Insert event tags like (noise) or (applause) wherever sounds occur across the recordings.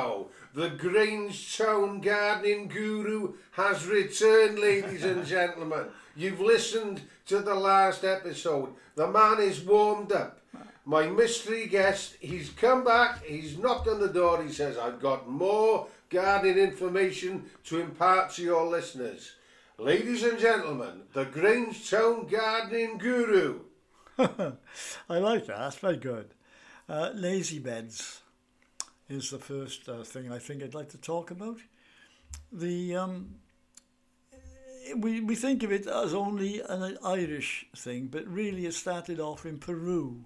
now. The Grangetown gardening guru has returned, ladies and gentlemen. You've listened to the last episode. The man is warmed up. My mystery guest, he's come back, he's knocked on the door, he says, I've got more gardening information to impart to your listeners. Ladies and gentlemen, the Grangetown gardening guru. (laughs) I like that. That's very good. Uh, lazy beds is the first uh, thing I think I'd like to talk about. The um, we we think of it as only an Irish thing, but really it started off in Peru.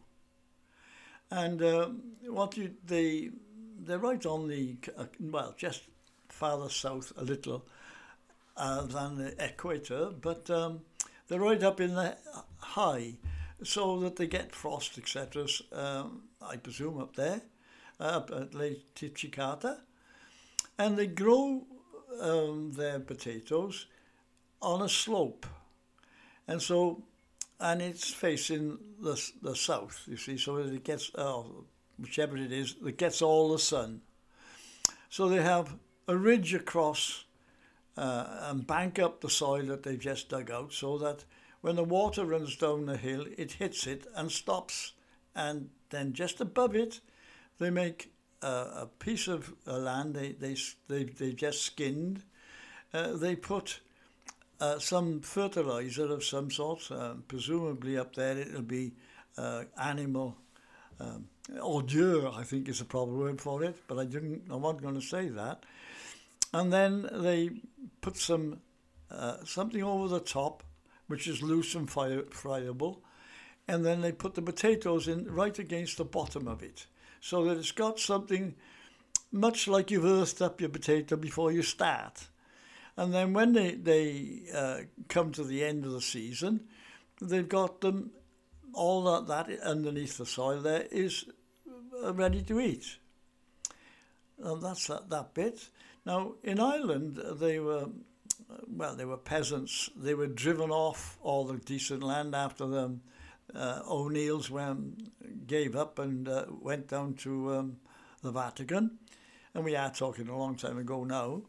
And uh, what you they they're right on the uh, well just farther south a little uh, than the equator, but um, they're right up in the high, so that they get frost, etc. Um, I presume up there, up at Lake Titicaca, and they grow um, their potatoes on a slope, and so and it's facing the the south. You see, so it gets uh, whichever it is, it gets all the sun. So they have a ridge across uh, and bank up the soil that they've just dug out, so that when the water runs down the hill, it hits it and stops, and then just above it, they make a piece of land they they they they just skinned. Uh, they put uh, some fertilizer of some sort. Uh, presumably up there it'll be uh, animal um, ordure, I think is the proper word for it, but I didn't. I wasn't going to say that. And then they put some uh, something over the top, which is loose and fire, friable, and then they put the potatoes in right against the bottom of it, so that it's got something much like you've earthed up your potato before you start. And then when they, they uh, come to the end of the season, they've got them, all that, that underneath the soil there is uh, ready to eat. And that's that, that bit. Now, in Ireland, they were, well, they were peasants. They were driven off all the decent land after them. Uh, O'Neill's when, gave up and uh, went down to um, the Vatican. And we are talking a long time ago now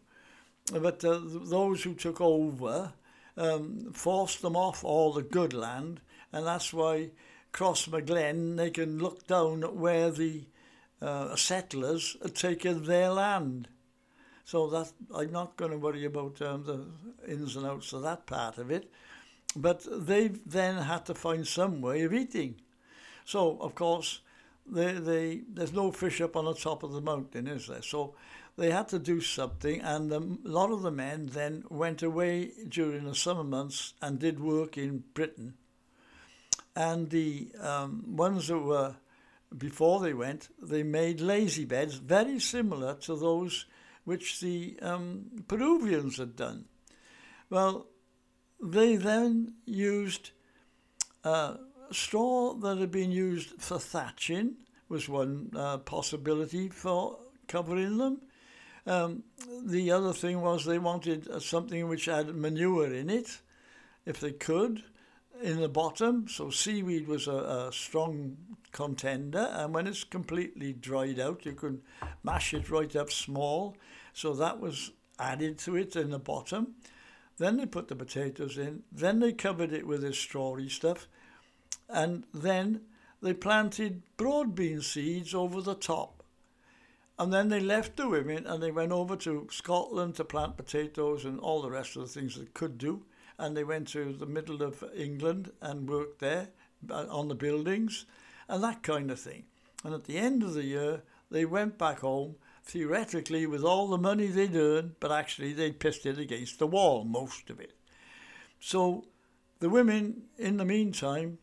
but uh, those who took over um, forced them off all the good land, and that's why Cross Crossmaglen they can look down at where the uh, settlers had taken their land. So that I'm not going to worry about um, the ins and outs of that part of it, but they then had to find some way of eating. So of course, they, they, there's no fish up on the top of the mountain, is there? So they had to do something, and a lot of the men then went away during the summer months and did work in Britain. And the um, ones that were before they went, they made lazy beds very similar to those which the um, Peruvians had done. Well, they then used uh, straw that had been used for thatching was one uh, possibility for covering them. Um, the other thing was they wanted uh, something which had manure in it, if they could, in the bottom. So seaweed was a, a strong contender, and when it's completely dried out, you can mash it right up small. So that was added to it in the bottom. Then they put the potatoes in. Then they covered it with this strawy stuff, and then they planted broad bean seeds over the top. And then they left the women and they went over to Scotland to plant potatoes and all the rest of the things they could do. And they went to the middle of England and worked there uh, on the buildings and that kind of thing. And at the end of the year, they went back home, theoretically with all the money they'd earned, but actually they'd pissed it against the wall, most of it. So the women, in the meantime,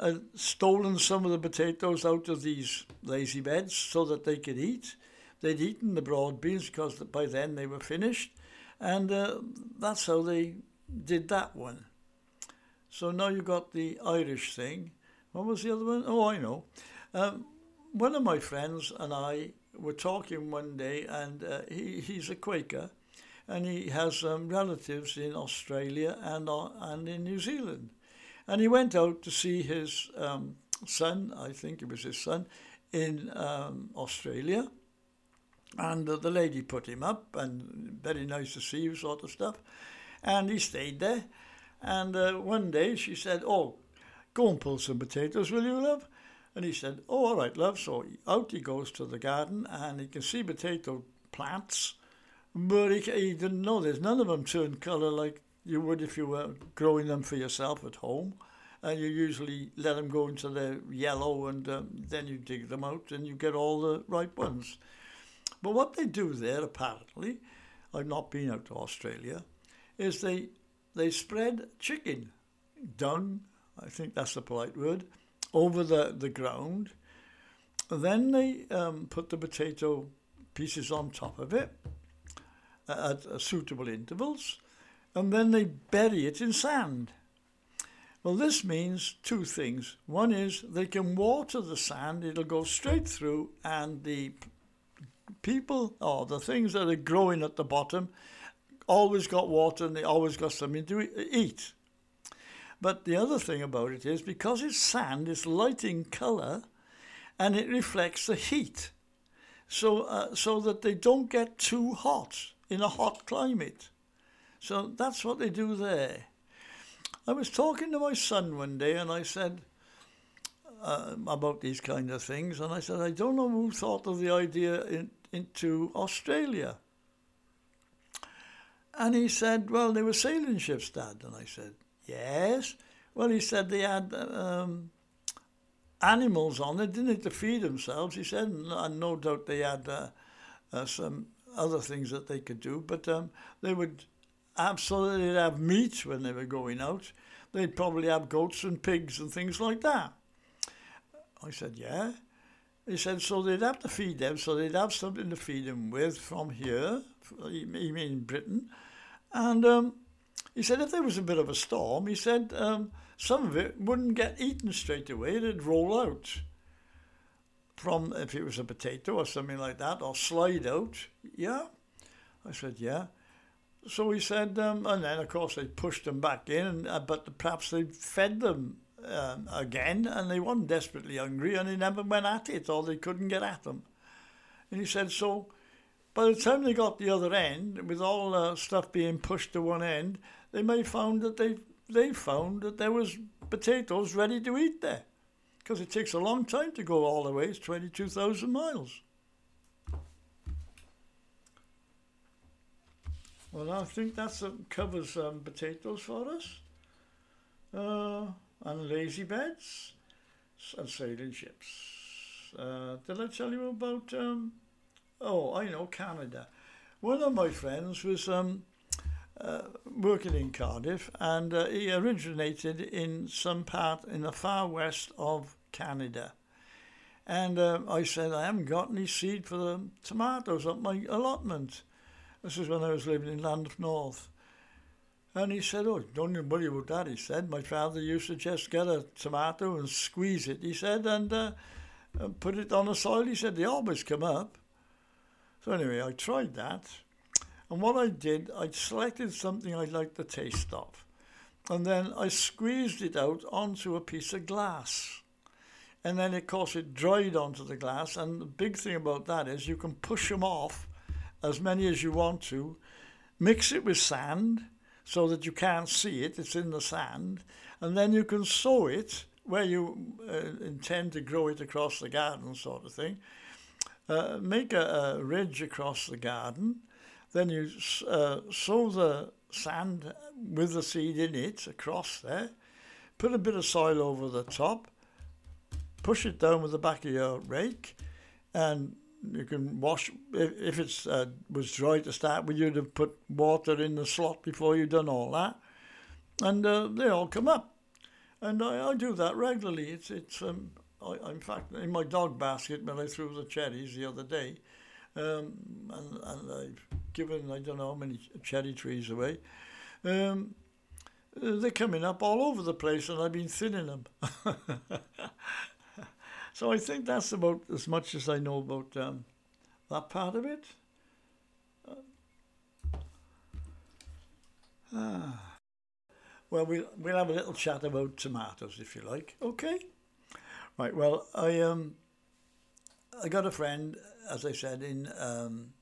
had stolen some of the potatoes out of these lazy beds so that they could eat they'd eaten the broad beans because by then they were finished, and uh, that's how they did that one. So now you've got the Irish thing. What was the other one? Oh, I know. Um, one of my friends and I were talking one day, and uh, he, he's a Quaker, and he has um, relatives in Australia and, uh, and in New Zealand. And he went out to see his um, son, I think it was his son, in um, Australia And uh, the lady put him up, and very nice to see you, sort of stuff. And he stayed there. And uh, one day she said, Oh, go and pull some potatoes, will you, love? And he said, Oh, all right, love. So out he goes to the garden, and he can see potato plants, but he, he didn't know there's none of them turn colour like you would if you were growing them for yourself at home. And you usually let them go into the yellow, and um, then you dig them out, and you get all the ripe ones. But what they do there, apparently, I've not been out to Australia, is they they spread chicken dung, I think that's the polite word, over the, the ground. Then they um, put the potato pieces on top of it at, at suitable intervals, and then they bury it in sand. Well, this means two things. One is they can water the sand, it'll go straight through, and the people or the things that are growing at the bottom always got water and they always got something to eat. But the other thing about it is because it's sand, it's light in colour and it reflects the heat. So, uh, so that they don't get too hot in a hot climate. So that's what they do there. I was talking to my son one day and I said uh, about these kind of things, and I said, I don't know who thought of the idea in, into Australia. And he said, Well, they were sailing ships, Dad. And I said, Yes. Well, he said they had um, animals on it, didn't it, to feed themselves. He said, and no doubt they had uh, uh, some other things that they could do, but um, they would absolutely have meat when they were going out. They'd probably have goats and pigs and things like that. I said, Yeah. He said, so they'd have to feed them, so they'd have something to feed them with from here, you mean Britain. And um, he said, if there was a bit of a storm, he said, um, some of it wouldn't get eaten straight away, it'd roll out from, if it was a potato or something like that, or slide out. Yeah. I said, yeah. So he said, um, and then of course they pushed them back in, and, uh, but perhaps they fed them um, again, and they weren't desperately hungry, and they never went at it, or they couldn't get at them. And he said, so by the time they got the other end, with all the stuff being pushed to one end, they may found that they they found that there was potatoes ready to eat there, because it takes a long time to go all the way. It's twenty two thousand miles. Well, I think that covers um, potatoes for us. Uh, and lazy beds and sailing ships. Uh, did I tell you about? Um, oh, I know Canada. One of my friends was um, uh, working in Cardiff, and uh, he originated in some part in the far west of Canada. And uh, I said, I haven't got any seed for the tomatoes up my allotment. This is when I was living in Llandaff North. And he said, Oh, don't you worry about that. He said, My father used to just get a tomato and squeeze it, he said, and, uh, and put it on the soil. He said, They always come up. So, anyway, I tried that. And what I did, I selected something I liked the taste of. And then I squeezed it out onto a piece of glass. And then, of course, it dried onto the glass. And the big thing about that is you can push them off as many as you want to, mix it with sand so that you can't see it, it's in the sand, and then you can sow it where you uh, intend to grow it across the garden, sort of thing. Uh, make a, a, ridge across the garden, then you uh, sow the sand with the seed in it across there, put a bit of soil over the top, push it down with the back of your rake, and you can wash if, if it's uh, was dry to start with you'd have put water in the slot before you'd done all that. And uh, they all come up. And I, I do that regularly. It's it's um, I, in fact in my dog basket when I threw the cherries the other day um, and, and I've given I don't know how many cherry trees away um, they're coming up all over the place and I've been thinning them (laughs) So I think that's about as much as I know about um, that part of it. Uh, ah. Well, we'll we'll have a little chat about tomatoes if you like. Okay. Right. Well, I um I got a friend, as I said, in um,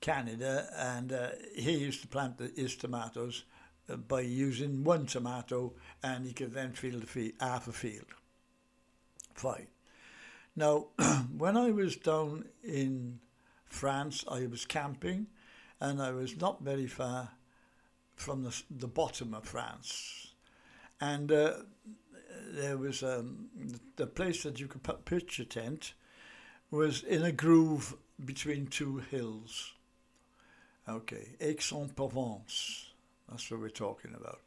Canada, and uh, he used to plant the, his tomatoes uh, by using one tomato, and he could then field field, half a field. Fine. Now, (clears throat) when I was down in France, I was camping, and I was not very far from the, the bottom of France. And uh, there was um, the place that you could put, pitch a tent was in a groove between two hills. Okay, Aix-en-Provence. That's what we're talking about.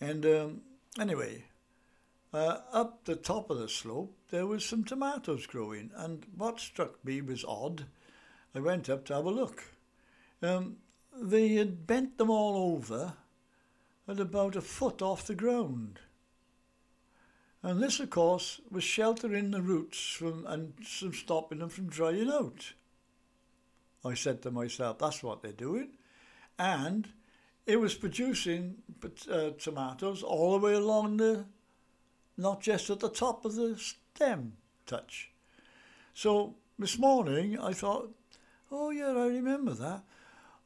And um, anyway, uh, up the top of the slope, there was some tomatoes growing. And what struck me was odd. I went up to have a look. Um, they had bent them all over at about a foot off the ground. And this, of course, was sheltering the roots from and stopping them from drying out. I said to myself, that's what they're doing. And it was producing uh, tomatoes all the way along the, not just at the top of the stem touch. So this morning I thought, oh yeah, I remember that.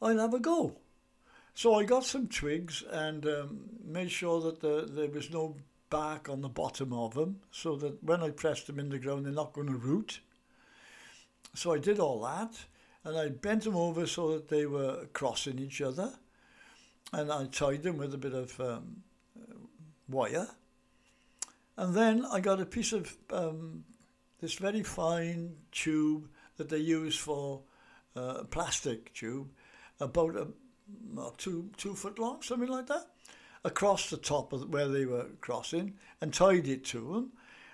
I'll have a go. So I got some twigs and um, made sure that the, there was no bark on the bottom of them so that when I press them in the ground, they're not going to root. So I did all that and I bent them over so that they were crossing each other and I tied them with a bit of um, wire. And then I got a piece of um, this very fine tube that they use for uh, a plastic tube, about a, two two foot long, something like that across the top of where they were crossing and tied it to them.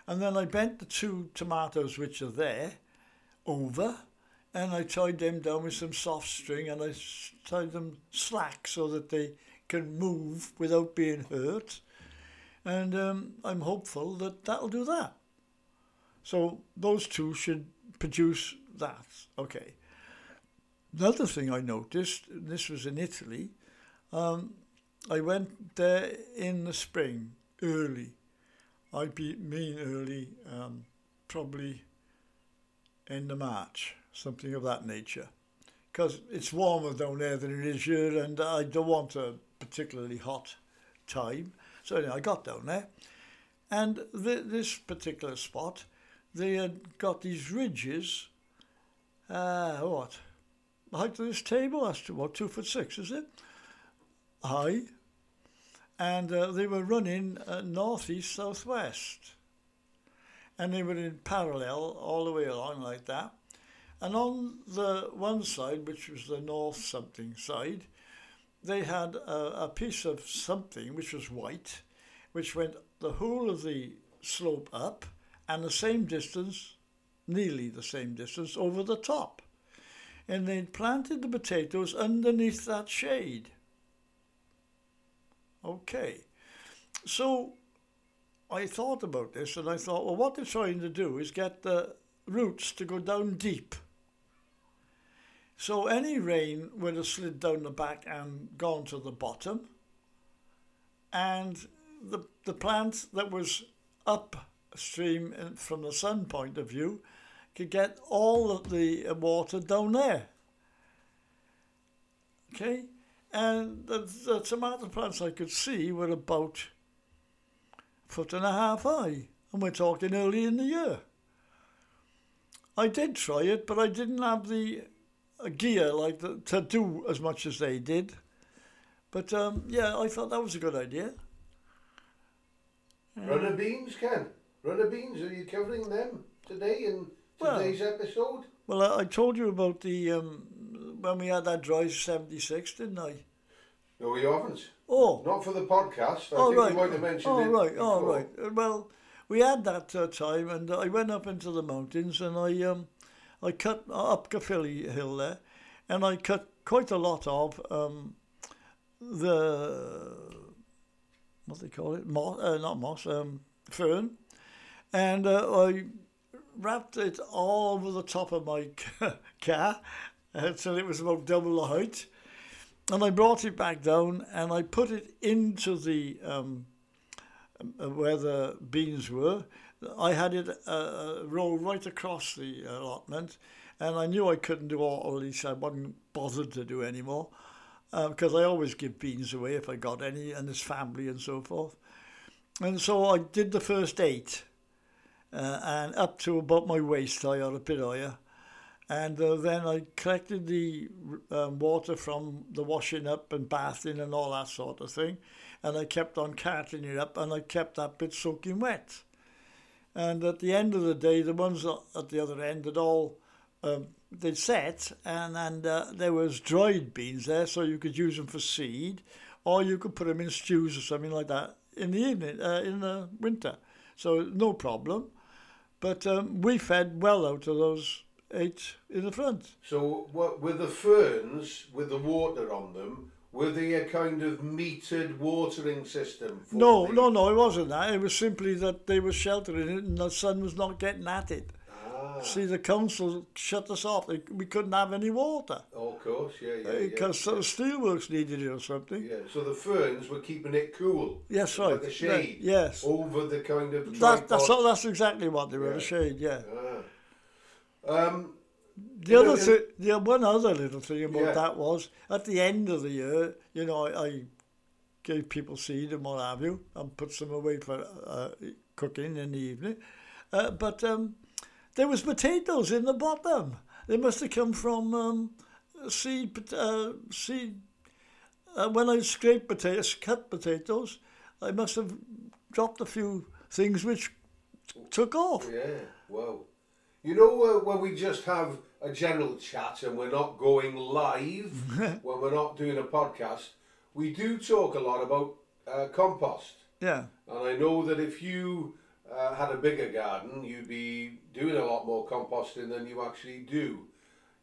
And then I bent the two tomatoes which are there over and I tied them down with some soft string and I tied them slack so that they can move without being hurt. And um, I'm hopeful that that'll do that. So those two should produce that. Okay. Another thing I noticed, this was in Italy, um, I went there in the spring, early. I mean early, um, probably end of March, something of that nature. Because it's warmer down there than it is here, and I don't want a particularly hot time. So anyway, I got down there, and th- this particular spot, they had got these ridges. Uh, what? The height of this table, that's what, two foot six, is it? High, and uh, they were running uh, northeast southwest, and they were in parallel all the way along like that. And on the one side, which was the north something side, they had a, a piece of something which was white, which went the whole of the slope up and the same distance, nearly the same distance, over the top. And they'd planted the potatoes underneath that shade. Okay. So I thought about this and I thought, well, what they're trying to do is get the roots to go down deep. So any rain would have slid down the back and gone to the bottom. And the, the plant that was upstream from the sun point of view could get all of the water down there. Okay? And the, the tomato plants I could see were about a foot and a half high. And we're talking early in the year. I did try it, but I didn't have the uh, gear like the, to do as much as they did. But um, yeah, I thought that was a good idea. Um, runner beans, Ken. Runner beans. Are you covering them today in today's well, episode? Well, I, I, told you about the um, when we had that drive 76, didn't I? No, you haven't. Oh. Not for the podcast. I oh, think right. you might have mentioned oh, it. Right. Oh, right. Uh, well, we had that uh, time, and I went up into the mountains, and I um, I cut up Caerphilly Hill there, and I cut quite a lot of um, the what they call it, moss, uh, not moss, um, fern, and uh, I wrapped it all over the top of my (laughs) car (laughs) until it was about double the height. And I brought it back down and I put it into the um, uh, where the beans were. I had it uh, uh, right across the allotment, and I knew I couldn't do all, at least I wasn't bothered to do anymore, because uh, I always give beans away if I got any, and his family and so forth. And so I did the first eight, uh, and up to about my waist I had a bit higher. And uh, then I collected the um, water from the washing up and bathing and all that sort of thing. And I kept on carting it up and I kept that bit soaking wet. And at the end of the day, the ones at the other end had all um, they'd set, and and uh, there was dried beans there, so you could use them for seed, or you could put them in stews or something like that in the evening, uh, in the winter. So no problem. But um, we fed well out of those eight in the front. So what with the ferns with the water on them? Were they a kind of metered watering system? no, the... no, no, it wasn't that. It was simply that they were sheltering it and the sun was not getting at it. Ah. See, the council shut us off. We couldn't have any water. Oh, of course, yeah, yeah. Because yeah, yeah. steelworks needed it or something. Yeah, so the ferns were keeping it cool. Yes, right. Like a shade. Yeah, yes. Over the kind of. That, that's, that's exactly what they were, yeah. a shade, yeah. Ah. Um, the other thing, the one other little thing about yeah. that was at the end of the year, you know, I, I, gave people seed and what have you, and put some away for uh, cooking in the evening. Uh, but um, there was potatoes in the bottom. They must have come from um, seed. Uh, seed. Uh, when I scraped potatoes, cut potatoes, I must have dropped a few things which took off. Yeah. Wow. You know uh, when we just have a general chat and we're not going live (laughs) when we're not doing a podcast, we do talk a lot about uh, compost. Yeah. And I know that if you uh, had a bigger garden, you'd be doing a lot more composting than you actually do.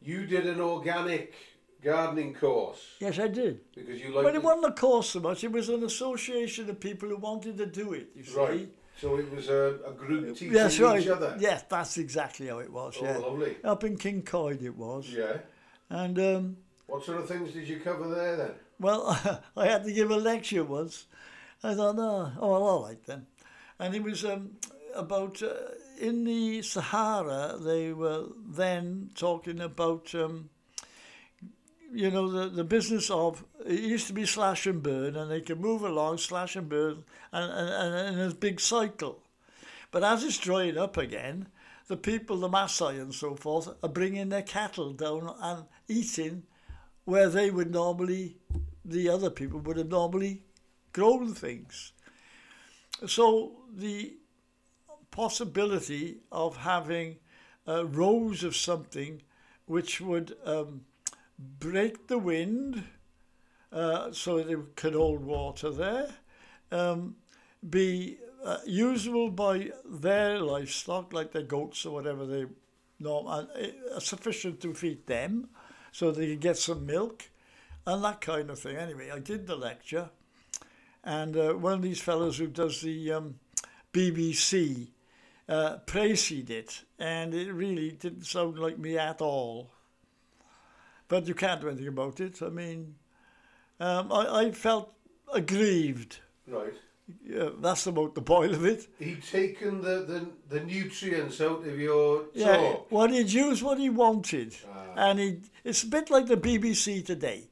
You did an organic gardening course. Yes, I did. Because you like. But it wasn't a course so much. It was an association of people who wanted to do it. You see. Right. So it was a, a group teaching yes, right. each other. Yes, that's exactly how it was. Oh, yeah. lovely. Up in Cyncoed it was. Yeah. And um, what sort of things did you cover there then? Well, (laughs) I had to give a lecture once. I thought, oh, oh well, all right then. And it was um, about uh, in the Sahara. They were then talking about. Um, you know, the, the business of it used to be slash and burn, and they could move along, slash and burn, and, and, and in a big cycle. But as it's drying up again, the people, the Maasai and so forth, are bringing their cattle down and eating where they would normally, the other people would have normally grown things. So the possibility of having uh, rows of something which would um, break the wind uh, so they could hold water there, um, be uh, usable by their livestock, like their goats or whatever they know, and uh, sufficient to feed them so they could get some milk and that kind of thing. Anyway, I did the lecture, and uh, one of these fellows who does the um, BBC uh, praised it, and it really didn't sound like me at all. But you can't do anything about it. I mean, um, I, I felt aggrieved. Right. Yeah, that's about the point of it. He'd taken the, the, the nutrients out of your yeah, talk. Well, he'd used what he wanted. Ah. And he it's a bit like the BBC today.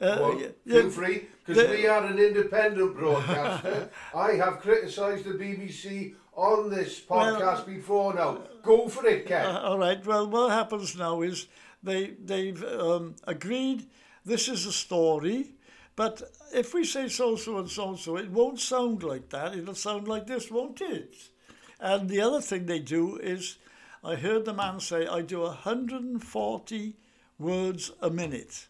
Uh, well, yeah, feel free, because we are an independent broadcaster. (laughs) I have criticised the BBC on this podcast well, before now. Go for it, Ken. Uh, all right. Well, what happens now is they they've um, agreed this is a story, but if we say so so and so and so, it won't sound like that. It'll sound like this, won't it? And the other thing they do is, I heard the man say, I do 140 words a minute.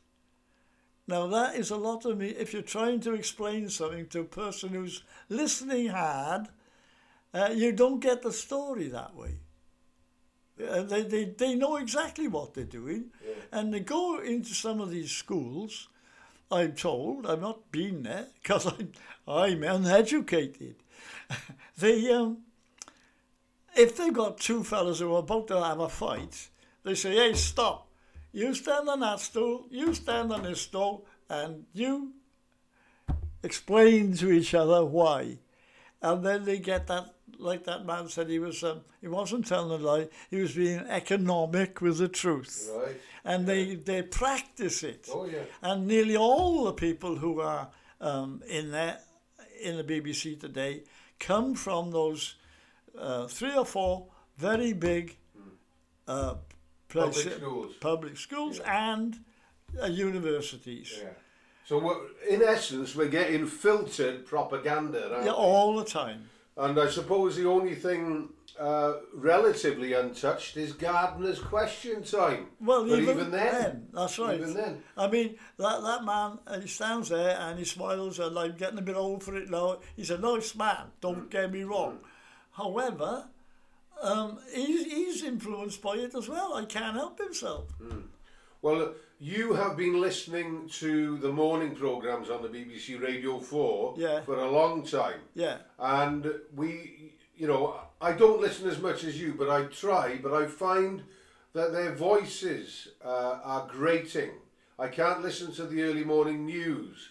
Now that is a lot of me. If you're trying to explain something to a person who's listening hard, uh, you don't get the story that way. Uh, they, they, they know exactly what they're doing. Yeah. And they go into some of these schools, I'm told, I've not been there because I'm, I'm uneducated. (laughs) they, um, if they've got two fellas who are about to have a fight, they say, hey, stop. You stand on that stool, you stand on this stool, and you explain to each other why. and then they get that, like that man said, he was, um, he wasn't telling a lie, he was being economic with the truth. Right. And they, they practice it. Oh, yeah. And nearly all the people who are um, in there, in the BBC today, come from those uh, three or four very big uh, Public schools. public schools and uh, universities. Yeah. So in essence, we're getting filtered propaganda, Yeah, all the time. And I suppose the only thing uh, relatively untouched is Gardeners' question time. Well, even, even, then, that's right. Even then. I mean, that, that man, uh, he stands there and he smiles and I'm getting a bit old for it now. He's a nice man, don't get me wrong. However, um, he's, he's influenced by it as well. I can't help himself. Well, you have been listening to the morning programmes on the BBC Radio 4 Yeah. for a long time. Yeah. And we, you know, I don't listen as much as you, but I try, but I find that their voices uh, are grating. I can't listen to the early morning news.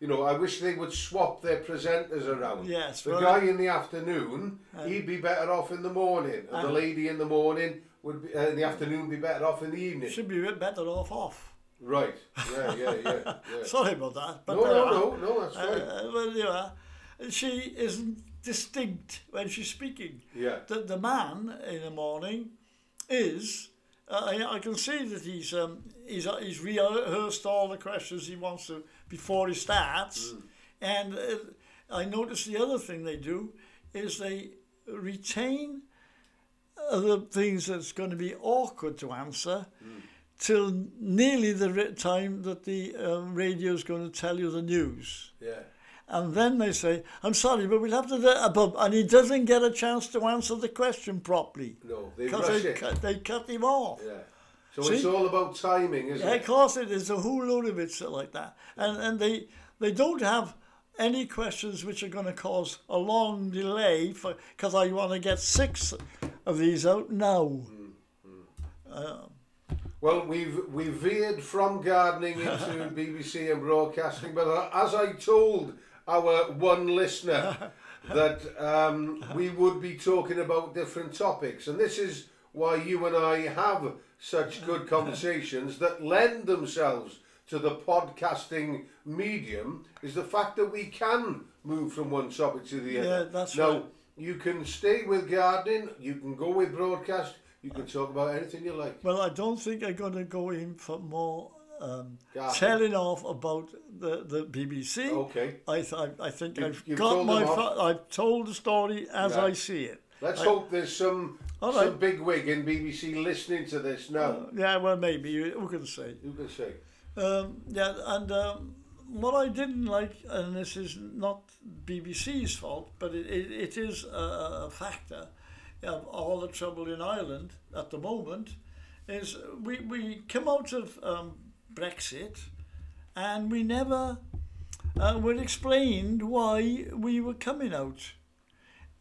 You know, I wish they would swap their presenters around. Yes, The guy in the afternoon, he'd be better off in the morning, and the lady in the morning would be, uh, in the afternoon be better off in the evening. Should be a bit better off off. Right. Yeah, yeah, yeah. yeah. (laughs) Sorry about that. But no, no, are. no, no, that's Uh, fine. uh, well, you know, she isn't distinct when she's speaking. Yeah. The, the man in the morning is. Uh, I, I can see that he's um, he's uh, he's rehearsed all the questions he wants to before he starts, and uh, I notice the other thing they do is they retain uh, the things that's going to be awkward to answer till nearly the time that the um, radio is going to tell you the news. Yeah. And then they say, I'm sorry, but we'll have to do above. And he doesn't get a chance to answer the question properly. No, they rush they, it. cut, they cut him off. Yeah. So See? it's all about timing, isn't Yeah, it? of course it is. A whole load of it like that. And, and they, they don't have any questions which are going to cause a long delay because I want to get six of these out now. Well, we've we veered from gardening into (laughs) BBC and broadcasting, but uh, as I told our one listener (laughs) that um, we would be talking about different topics, and this is why you and I have such good conversations that lend themselves to the podcasting medium is the fact that we can move from one topic to the other. Yeah, that's now, right. You can stay with gardening, you can go with broadcast, you can talk about anything you like. Well, I don't think I'm going to go in for more um, Gardening. telling off about the, the BBC. Okay. I, th- I think You've- I've got my. Fa- I've told the story as. I see it. Let's I- hope there's some All some right. big wig in BBC listening to this now. Yeah, well, maybe who can say? Who can say? Um, yeah, and um, what I didn't like, and this is not BBC's fault, but it, it, it is a, a factor of all the trouble in Ireland at the moment, is we, we come out of um, Brexit and we never uh, were explained why we were coming out.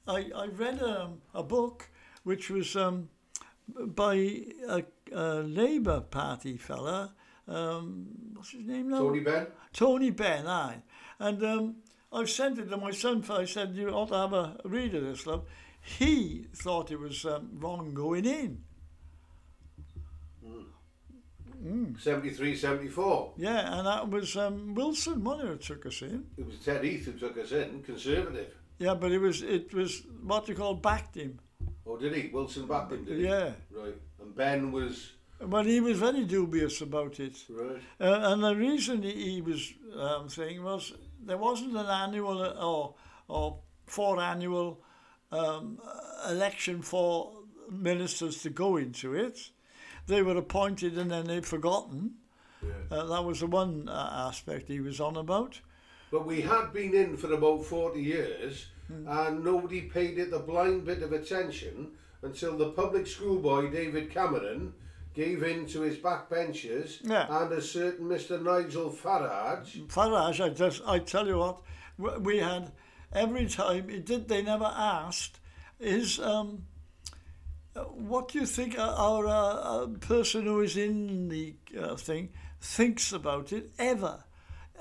I, I read um, a book which was um, by a, a Labour Party fella. Um, what's his name now? Tony Benn? Tony Benn, aye. And um, I've sent it to my son. I said, you ought to have a read of this, love. He thought it was um, wrong going in. 73, 74. Yeah, and that was um, Wilson, who took us in. It was Ted Heath who took us in, Conservative. Yeah, but it was it was what you call backed him. Oh, did he? Wilson backed him, did he? Yeah. Right. And Benn was... But he was very dubious about it. Right. Uh, and the reason he, was um, saying was there wasn't an annual uh, or or four annual um, election for ministers to go into it. They were appointed and then they'd forgotten. Uh, that was the one uh, aspect he was on about. But we had been in for about 40 years and nobody paid it the blind bit of attention until the public schoolboy David Cameron gave in to his backbenchers Yeah. and a certain Mr Nigel Farage. Farage, I just, I tell you what, we had every time it did. They never asked, is um, uh, what do you think our, our uh, uh, person who is in the uh, thing thinks about it ever?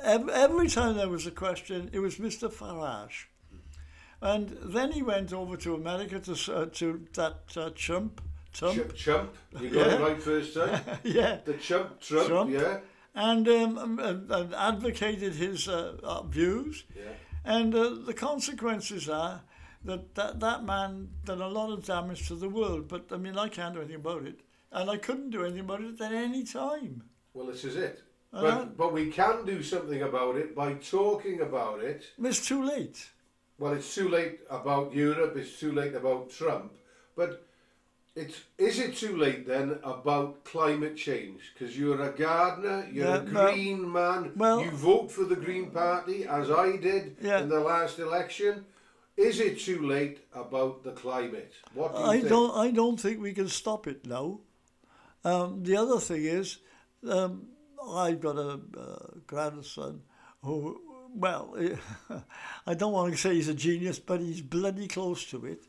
Every, time there was a question, it was Mr. Farage. And then he went over to America to uh, to that uh, chump, chump, Chump, chump. You got it right first time. (laughs) yeah, The chump, Trump, Trump. yeah. and, um, um, advocated his uh, uh, views. Yeah. And uh, the consequences are that, that that man done a lot of damage to the world. But I mean, I can't do anything about it, and I couldn't do anything about it at any time. Well, this is it. But, but we can do something about it by talking about it. It's too late. Well, it's too late about Europe, it's too late about Trump, but it's, is it too late then about climate change? Because you're a gardener, you're Yeah, a green man, Well- you vote for the Green Party, as I did Yeah. in the last election. Is it too late about the climate? What do you I think? don't. I don't think we can stop it now. Um, the other thing is, um, I've got a uh, grandson who, well, (laughs) I don't want to say he's a genius, but he's bloody close to it,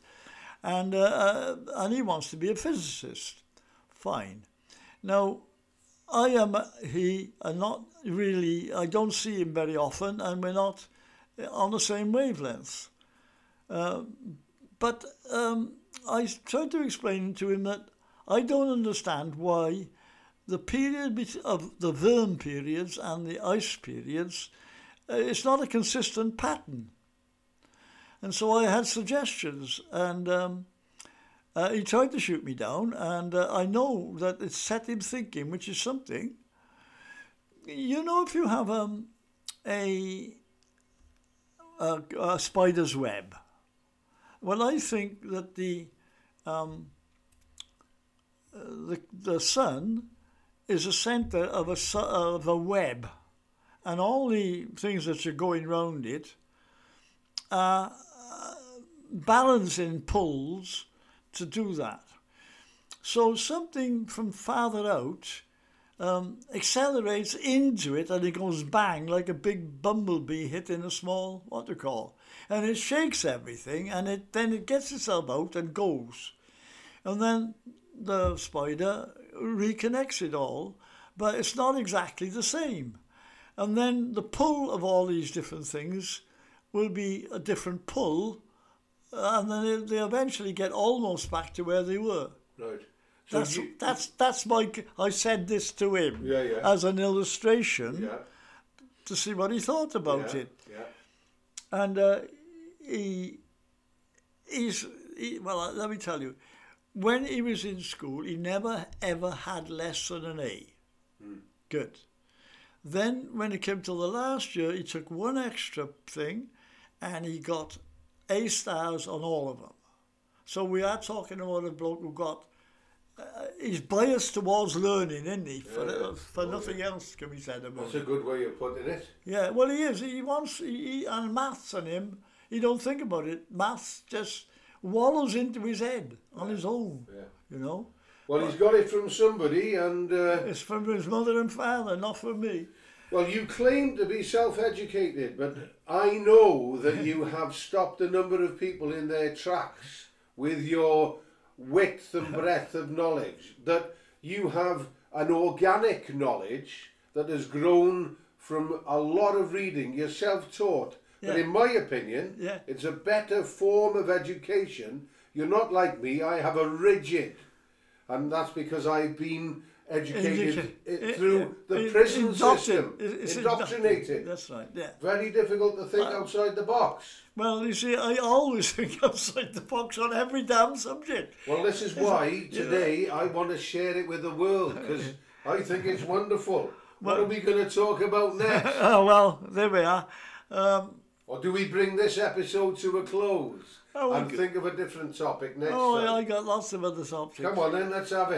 and uh, uh, and he wants to be a physicist. Fine. Now, I am. He are not really. I don't see him very often, and we're not on the same wavelengths. But um, I tried to explain to him that I don't understand why the period of the worm periods and the ice periods, uh, it's not a consistent pattern. And so I had suggestions, and um, uh, he tried to shoot me down, and uh, I know that it set him thinking, which is something. You know, if you have um, a, a, a spider's web, well, I think that the um, uh, the the sun is a centre of a of a web, and all the things that are going round it are uh, balancing pulls to do that. So something from farther out um, accelerates into it, and it goes bang like a big bumblebee hitting a small call, and it shakes everything, and it then it gets itself out and goes, and then the spider reconnects it all, but it's not exactly the same, and then the pull of all these different things will be a different pull, and then they, eventually get almost back to where they were. Right. So That's you, that's that's my. I said this to him Yeah, yeah. as an illustration yeah, to see what he thought about it, yeah. and uh, he he's he, well. Let me tell you, when he was in school, he never ever had less than an A. Good. Then when it came to the last year, he took one extra thing, and he got A stars on all of them. So we are talking about a bloke who got. Uh, he's biased towards learning, isn't he? For, Yeah, yeah. for Oh, nothing else can be said about him. That's it. a good way of putting it. Yeah, well, he is. He wants, he, and maths on him, he don't think about it. Maths just wallows into his head on his own, Yeah. you know. Well, he's got it from somebody, and uh, It's from his mother and father, not from me. Well, you claim to be self-educated, but I know that you (laughs) have stopped a number of people in their tracks with your width and (laughs) breadth of knowledge. That you have an organic knowledge that has grown from a lot of reading. You're self-taught, but in my opinion, Yeah. it's a better form of education. You're not like me. I have a rigid, and that's because I've been educated Educa- i- through uh, the prison indoctrin- system, it's indoctrinated. That's right, yeah. Very difficult to think Uh, outside the box. Well, you see, I always (laughs) think outside the box on every damn subject. Well, this is why today I want to share it with the world because I think it's wonderful. What are we going to talk about next? (laughs) Oh, well, there we are. Um, or do we bring this episode to a close Oh, and think of a different topic next oh, time? I got lots of other subjects. Come on then, let's have it.